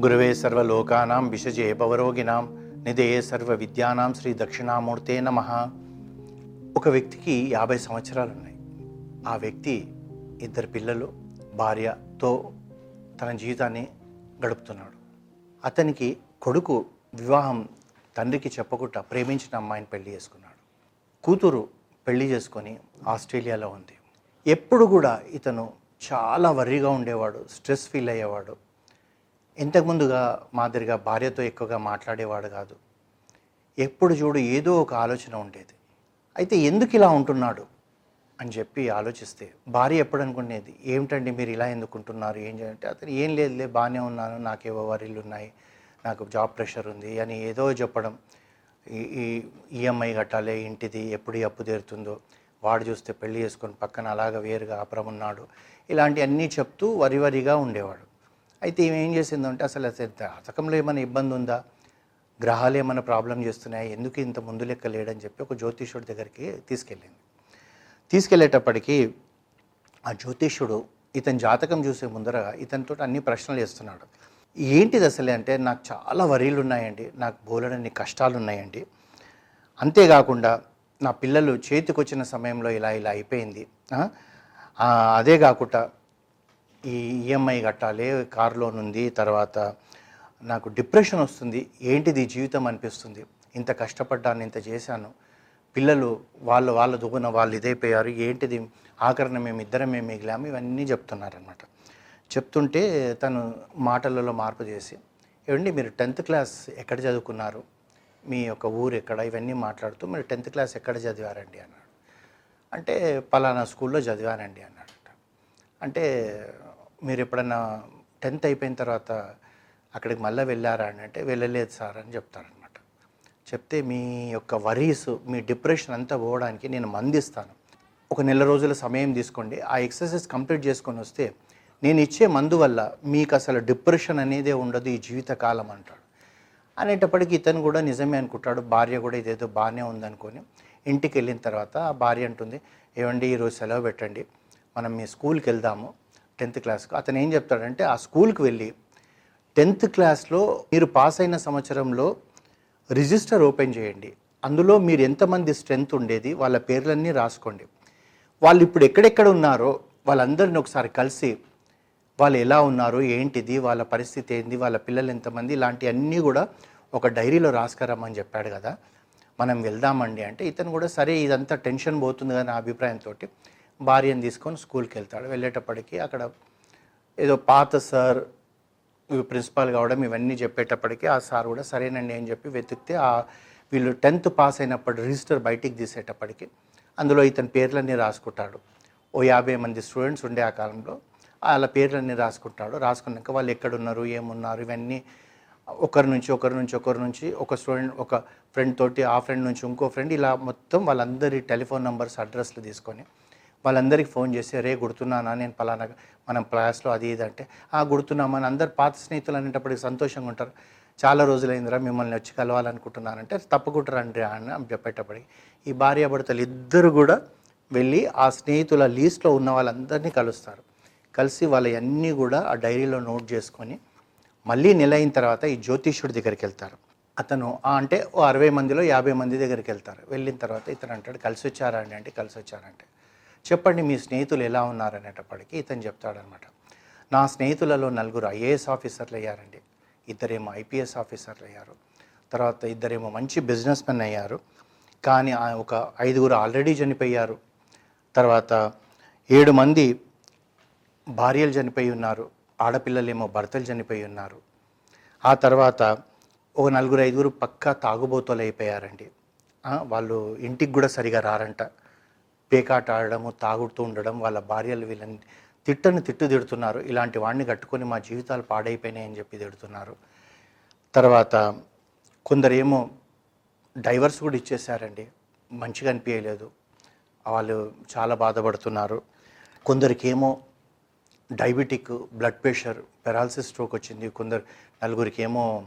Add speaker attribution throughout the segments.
Speaker 1: గురువే సర్వలోకానాం విషజే భవరోగినాం నిధే సర్వ విద్యానాం శ్రీ దక్షిణామూర్తే నమ ఒక వ్యక్తికి యాభై సంవత్సరాలు ఉన్నాయి ఆ వ్యక్తి ఇద్దరు పిల్లలు భార్యతో తన జీవితాన్ని గడుపుతున్నాడు. అతనికి కొడుకు వివాహం తండ్రికి చెప్పకుండా ప్రేమించిన అమ్మాయిని పెళ్ళి చేసుకున్నాడు. కూతురు పెళ్ళి చేసుకొని ఆస్ట్రేలియాలో ఉంది. ఎప్పుడు కూడా ఇతను చాలా వర్రీగా ఉండేవాడు స్ట్రెస్ ఫీల్ అయ్యేవాడు. ఇంతకుముందుగా మాదిరిగా భార్యతో ఎక్కువగా మాట్లాడేవాడు కాదు. ఎప్పుడు చూడు ఏదో ఒక ఆలోచన ఉండేది. అయితే ఎందుకు ఇలా ఉంటున్నాడు అని చెప్పి ఆలోచిస్తే భార్య ఎప్పుడు అనుకునేది ఏమిటండి మీరు ఇలా ఎందుకుంటున్నారు ఏం చేయాలంటే అతను ఏం లేదులే బాగానే ఉన్నాను నాకేవో వరీలు ఉన్నాయి నాకు జాబ్ ప్రెషర్ ఉంది అని ఏదో చెప్పడం. ఈ ఈ ఈఎంఐ కట్టాలి ఇంటిది ఎప్పుడు అప్పు తీరుతుందో వాడు చూస్తే పెళ్ళి చేసుకొని పక్కన అలాగ వేరుగా అపురం ఉన్నాడు ఇలాంటి అన్నీ చెప్తూ వరి వరిగా ఉండేవాడు. అయితే ఏం చేసిందంటే అసలు అసలు జాతకంలో ఏమైనా ఇబ్బంది ఉందా? గ్రహాలు ఏమైనా ప్రాబ్లం చేస్తున్నాయి? ఎందుకు ఇంత ముందు లెక్క లేడని చెప్పి ఒక జ్యోతిష్యుడి దగ్గరికి తీసుకెళ్ళింది. తీసుకెళ్ళేటప్పటికీ ఆ జ్యోతిష్యుడు ఇతని జాతకం చూసే ముందర ఇతనితో అన్ని ప్రశ్నలు వేస్తున్నాడు. ఏంటిది అసలే అంటే నాకు చాలా వరీలు ఉన్నాయండి. నాకు బోలెడన్ని కష్టాలు ఉన్నాయండి. అంతేకాకుండా నా పిల్లలు చేతికొచ్చిన సమయంలో ఇలా ఇలా అయిపోయింది. అదే కాకుండా ఈ ఈఎంఐ కట్టాలి కార్ లోన్ ఉంది తర్వాత నాకు డిప్రెషన్ వస్తుంది ఏంటిది జీవితం అనిపిస్తుంది. ఇంత కష్టపడ్డాను ఇంత చేశాను. పిల్లలు వాళ్ళు వాళ్ళ దుగున వాళ్ళు ఇదైపోయారు ఏంటిది? ఆఖరణ మేము ఇద్దరమే మిగిలాము? ఇవన్నీ చెప్తున్నారనమాట చెప్తుంటే తను మాటలలో మార్పు చేసి ఏమండి మీరు టెన్త్ క్లాస్ ఎక్కడ చదువుకున్నారు? మీ యొక్క ఊరు ఎక్కడ? ఇవన్నీ మాట్లాడుతూ మీరు టెన్త్ క్లాస్ ఎక్కడ చదివారండి? అన్నాడు. అంటే పలానా స్కూల్లో చదివానండి అన్నాడట. అంటే మీరు ఎప్పుడన్నా టెన్త్ అయిపోయిన తర్వాత అక్కడికి మళ్ళీ వెళ్ళారా అని అంటే వెళ్ళలేదు సార్ అని చెప్తారనమాట చెప్తే మీ యొక్క వరీస్ మీ డిప్రెషన్ అంతా పోవడానికి నేను మందిస్తాను. ఒక నెల రోజుల సమయం తీసుకోండి. ఆ ఎక్సర్సైజ్ కంప్లీట్ చేసుకొని వస్తే నేను ఇచ్చే మందు వల్ల మీకు అసలు డిప్రెషన్ అనేదే ఉండదు ఈ జీవితకాలం అంటాడు. అనేటప్పటికి ఇతను కూడా నిజమే అనుకుంటాడు. భార్య కూడా ఇదేదో బాగానే ఉందనుకొని ఇంటికి వెళ్ళిన తర్వాత ఆ భార్య అంటుంది ఏమండి ఈరోజు సెలవు పెట్టండి. మనం మీ స్కూల్కి వెళ్దాము. టెన్త్ క్లాస్కి. అతను ఏం చెప్తాడంటే ఆ స్కూల్కి వెళ్ళి టెన్త్ క్లాస్లో మీరు పాస్ అయిన సంవత్సరంలో రిజిస్టర్ ఓపెన్ చేయండి. అందులో మీరు ఎంతమంది స్ట్రెంత్ ఉండేది వాళ్ళ పేర్లన్నీ రాసుకోండి. వాళ్ళు ఇప్పుడు ఎక్కడెక్కడ ఉన్నారో వాళ్ళందరిని ఒకసారి కలిసి వాళ్ళు ఎలా ఉన్నారు ఏంటిది వాళ్ళ పరిస్థితి ఏంది వాళ్ళ పిల్లలు ఎంతమంది ఇలాంటివన్నీ కూడా ఒక డైరీలో రాసుకురమ్మని చెప్పాడు కదా. మనం వెళ్దామండి అంటే ఇతను కూడా సరే ఇదంతా టెన్షన్ పోతుంది కదా నా అభిప్రాయంతో భార్యను తీసుకొని స్కూల్కి వెళ్తాడు. వెళ్ళేటప్పటికి అక్కడ ఏదో పాత సార్ ప్రిన్సిపాల్ కావడం ఇవన్నీ చెప్పేటప్పటికి ఆ సార్ కూడా సరేనండి అని చెప్పి వెతికితే ఆ వీళ్ళు టెన్త్ పాస్ అయినప్పుడు రిజిస్టర్ బయటికి తీసేటప్పటికి అందులో ఇతని పేర్లన్నీ రాసుకుంటాడు. ఓ యాభై మంది స్టూడెంట్స్ ఉండే ఆ కాలంలో వాళ్ళ పేర్లన్నీ రాసుకుంటాడు. రాసుకున్నాక వాళ్ళు ఎక్కడున్నారు ఏమున్నారు ఇవన్నీ ఒకరి నుంచి ఒకరి నుంచి ఒకరి నుంచి ఒక స్టూడెంట్ ఒక ఫ్రెండ్ తోటి ఆ ఫ్రెండ్ నుంచి ఇంకో ఫ్రెండ్ ఇలా మొత్తం వాళ్ళందరి టెలిఫోన్ నెంబర్స్ అడ్రస్లు తీసుకొని వాళ్ళందరికీ ఫోన్ చేసి రే గుర్తున్నానా? నేను పలానా మనం క్లాస్లో అది ఇది అంటే ఆ గుర్తున్నామని అందరు పాత స్నేహితులు అనేటప్పటికి సంతోషంగా ఉంటారు. చాలా రోజులైందిరా మిమ్మల్ని వచ్చి కలవాలనుకుంటున్నానంటే తప్పకుండా రండి అని చెప్పేటప్పటికి ఈ భార్యాభర్తలు ఇద్దరు కూడా వెళ్ళి ఆ స్నేహితుల లీస్ట్లో ఉన్న వాళ్ళందరినీ కలుస్తారు. కలిసి వాళ్ళవన్నీ కూడా ఆ డైరీలో నోట్ చేసుకొని మళ్ళీ నెల అయిన తర్వాత ఈ జ్యోతిష్యుడి దగ్గరికి వెళ్తారు. అతను అంటే ఓ అరవై మందిలో యాభై మంది దగ్గరికి వెళ్తారు. వెళ్ళిన తర్వాత ఇతను అంటాడు కలిసి వచ్చారా అండి? అంటే కలిసి వచ్చారంటే చెప్పండి మీ స్నేహితులు ఎలా ఉన్నారనేటప్పటికీ ఇతను చెప్తాడనమాట. నా స్నేహితులలో నలుగురు ఐఏఎస్ ఆఫీసర్లు అయ్యారండి ఇద్దరేమో ఐపీఎస్ ఆఫీసర్లు అయ్యారు తర్వాత ఇద్దరేమో మంచి బిజినెస్ మెన్ అయ్యారు. కానీ ఒక ఐదుగురు ఆల్రెడీ చనిపోయారు. తర్వాత ఏడు మంది భార్యలు చనిపోయి ఉన్నారు. ఆడపిల్లలేమో భర్తలు చనిపోయి ఉన్నారు. ఆ తర్వాత ఒక నలుగురు ఐదుగురు పక్కా తాగుబోతోలు అయిపోయారండి. వాళ్ళు ఇంటికి కూడా సరిగా రారంట. పేకాట ఆడడము తాగుతూ ఉండడం వాళ్ళ భార్యలు వీళ్ళని తిట్టని తిట్టు తిడుతున్నారు. ఇలాంటి వాడిని కట్టుకొని మా జీవితాలు పాడైపోయినాయని చెప్పి తిడుతున్నారు. తర్వాత కొందరేమో డైవర్స్ కూడా ఇచ్చేసారండి మంచిగా అనిపించలేదు వాళ్ళు చాలా బాధపడుతున్నారు. కొందరికేమో diabetic blood pressure paralysis stroke వచ్చింది. కొందరు నలుగురికి ఏమో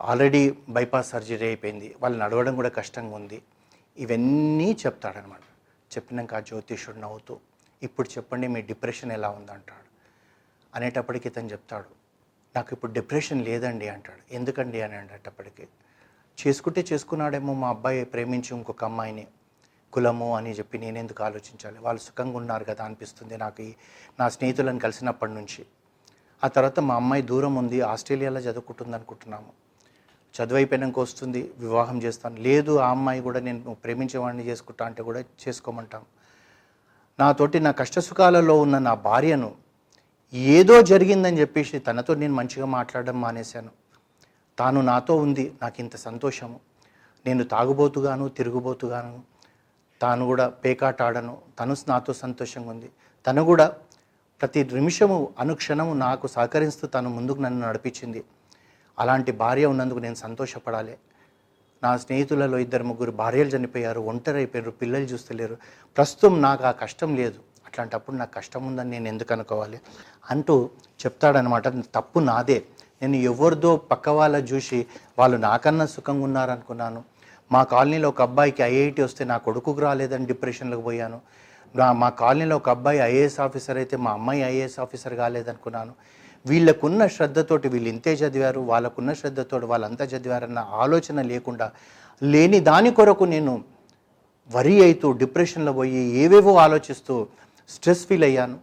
Speaker 1: ఆల్రెడీ బైపాస్ సర్జరీ అయిపోయింది. వాళ్ళు నడవడం కూడా కష్టంగా ఉంది. ఇవన్నీ చెప్తాడనమాట. చెప్పినాక ఆ జ్యోతిష్యుడు నవ్వుతూ ఇప్పుడు చెప్పండి మీ డిప్రెషన్ ఎలా ఉందంటాడు. అనేటప్పటికి ఇతను చెప్తాడు నాకు ఇప్పుడు డిప్రెషన్ లేదండి అంటాడు. ఎందుకండి? అని అనేటప్పటికి చేసుకుంటే చేసుకున్నాడేమో మా అబ్బాయి ప్రేమించి ఇంకొక అమ్మాయిని కులము అని చెప్పి నేనెందుకు ఆలోచించాలి? వాళ్ళు సుఖంగా ఉన్నారు కదా అనిపిస్తుంది నాకు ఈ నా స్నేహితులను కలిసినప్పటి నుంచి. ఆ తర్వాత మా అమ్మాయి దూరం ఉంది ఆస్ట్రేలియాలో చదువుకుంటుంది అనుకుంటున్నాము. చదువైపోయినాక వస్తుంది వివాహం చేస్తాను. లేదు ఆ అమ్మాయి కూడా నేను ప్రేమించేవాడిని చేసుకుంటా అంటే కూడా చేసుకోమంటాం. నాతోటి నా కష్టసుఖాలలో ఉన్న నా భార్యను ఏదో జరిగిందని చెప్పేసి తనతో నేను మంచిగా మాట్లాడడం మానేశాను. తాను నాతో ఉంది నాకు ఇంత సంతోషము. నేను తాగుబోతుగాను తిరుగుబోతుగాను తాను కూడా పేకాట ఆడను తను నాతో సంతోషంగా ఉంది. తను కూడా ప్రతి నిమిషము అనుక్షణము నాకు సహకరిస్తూ తను ముందుకు నన్ను నడిపించింది. అలాంటి భార్య ఉన్నందుకు నేను సంతోషపడాలి. నా స్నేహితులలో ఇద్దరు ముగ్గురు భార్యలు చనిపోయారు ఒంటరి అయిపోయారు పిల్లలు చూస్తలేరు. ప్రస్తుతం నాకు ఆ కష్టం లేదు. అట్లాంటప్పుడు నాకు కష్టం ఉందని నేను ఎందుకు అనుకోవాలి? అంటూ చెప్తాడనమాట తప్పు నాదే. నేను ఎవరిదో పక్క వాళ్ళ చూసి వాళ్ళు నాకన్నా సుఖంగా ఉన్నారనుకున్నాను. మా కాలనీలో ఒక అబ్బాయికి ఐఐటి వస్తే నా కొడుకుకు రాలేదని డిప్రెషన్లోకి పోయాను. నా మా కాలనీలో ఒక అబ్బాయి ఐఏఎస్ ఆఫీసర్ అయితే మా అమ్మాయి ఐఏఎస్ ఆఫీసర్ కాలేదనుకున్నాను. వీళ్ళకున్న శ్రద్ధతోటి వీళ్ళు ఇంతే చదివారు వాళ్ళకున్న శ్రద్ధతోటి వాళ్ళంతా చదివారన్న ఆలోచన లేకుండా లేని దాని కొరకు నేను వరి అవుతూ డిప్రెషన్లో పోయి ఏవేవో ఆలోచిస్తూ స్ట్రెస్ ఫీల్ అయ్యాను.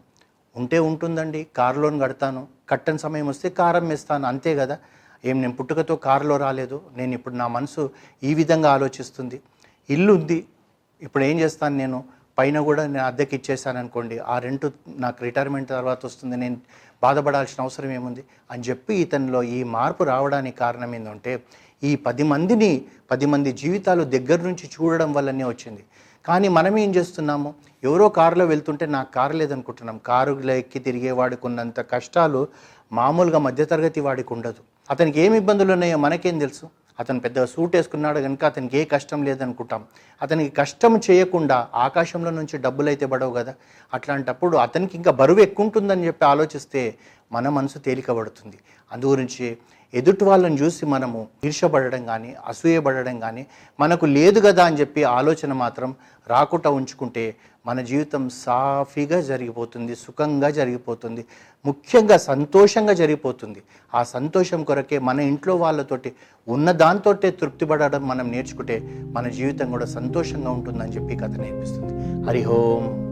Speaker 1: ఉంటే ఉంటుందండి కారు లోన్ కడతాను. కట్టని సమయం వస్తే కారం వేస్తాను అంతే కదా. ఏం నేను పుట్టుకతో కారులో రాలేదు. నేను ఇప్పుడు నా మనసు ఈ విధంగా ఆలోచిస్తుంది. ఇల్లు ఉంది. ఇప్పుడు ఏం చేస్తాను నేను? పైన కూడా నేను అద్దెకి ఇచ్చేసాను అనుకోండి ఆ రెంట్ నాకు రిటైర్మెంట్ తర్వాత వస్తుంది నేను బాధపడాల్సిన అవసరం ఏముంది? అని చెప్పి ఇతనిలో ఈ మార్పు రావడానికి కారణం ఏంటంటే ఈ పది మందిని పది మంది జీవితాలు దగ్గర నుంచి చూడడం వల్లనే వచ్చింది. కానీ మనం ఏం చేస్తున్నాము? ఎవరో కారులో వెళ్తుంటే నాకు కారు లేదనుకుంటున్నాం. కారులో ఎక్కి తిరిగేవాడికి ఉన్నంత కష్టాలు మామూలుగా మధ్యతరగతి వాడికి ఉండదు. అతనికి ఏమి ఇబ్బందులు ఉన్నాయో మనకేం తెలుసు? అతను పెద్ద సూట్ వేసుకున్నాడు కనుక అతనికి ఏ కష్టం లేదనుకుంటాం. అతనికి కష్టం చేయకుండా ఆకాశంలో నుంచి డబ్బులు అయితే పడవు కదా. అట్లాంటప్పుడు అతనికి ఇంకా బరువు ఎక్కువ ఉంటుందని చెప్పి ఆలోచిస్తే మన మనసు తేలికబడుతుంది అందు గురించి ఎదుటి వాళ్ళని చూసి మనము ఈర్షపడడం కానీ అసూయపడడం కానీ మనకు లేదు కదా అని చెప్పి ఆలోచన మాత్రం రాకుండా ఉంచుకుంటే మన జీవితం సాఫీగా జరిగిపోతుంది సుఖంగా జరిగిపోతుంది ముఖ్యంగా సంతోషంగా జరిగిపోతుంది. ఆ సంతోషం కొరకే మన ఇంట్లో వాళ్ళతోటి ఉన్న దాంతోటే తృప్తిపడడం మనం నేర్చుకుంటే మన జీవితం కూడా సంతోషంగా ఉంటుందని చెప్పి కథ నేర్పిస్తుంది. హరి ఓం.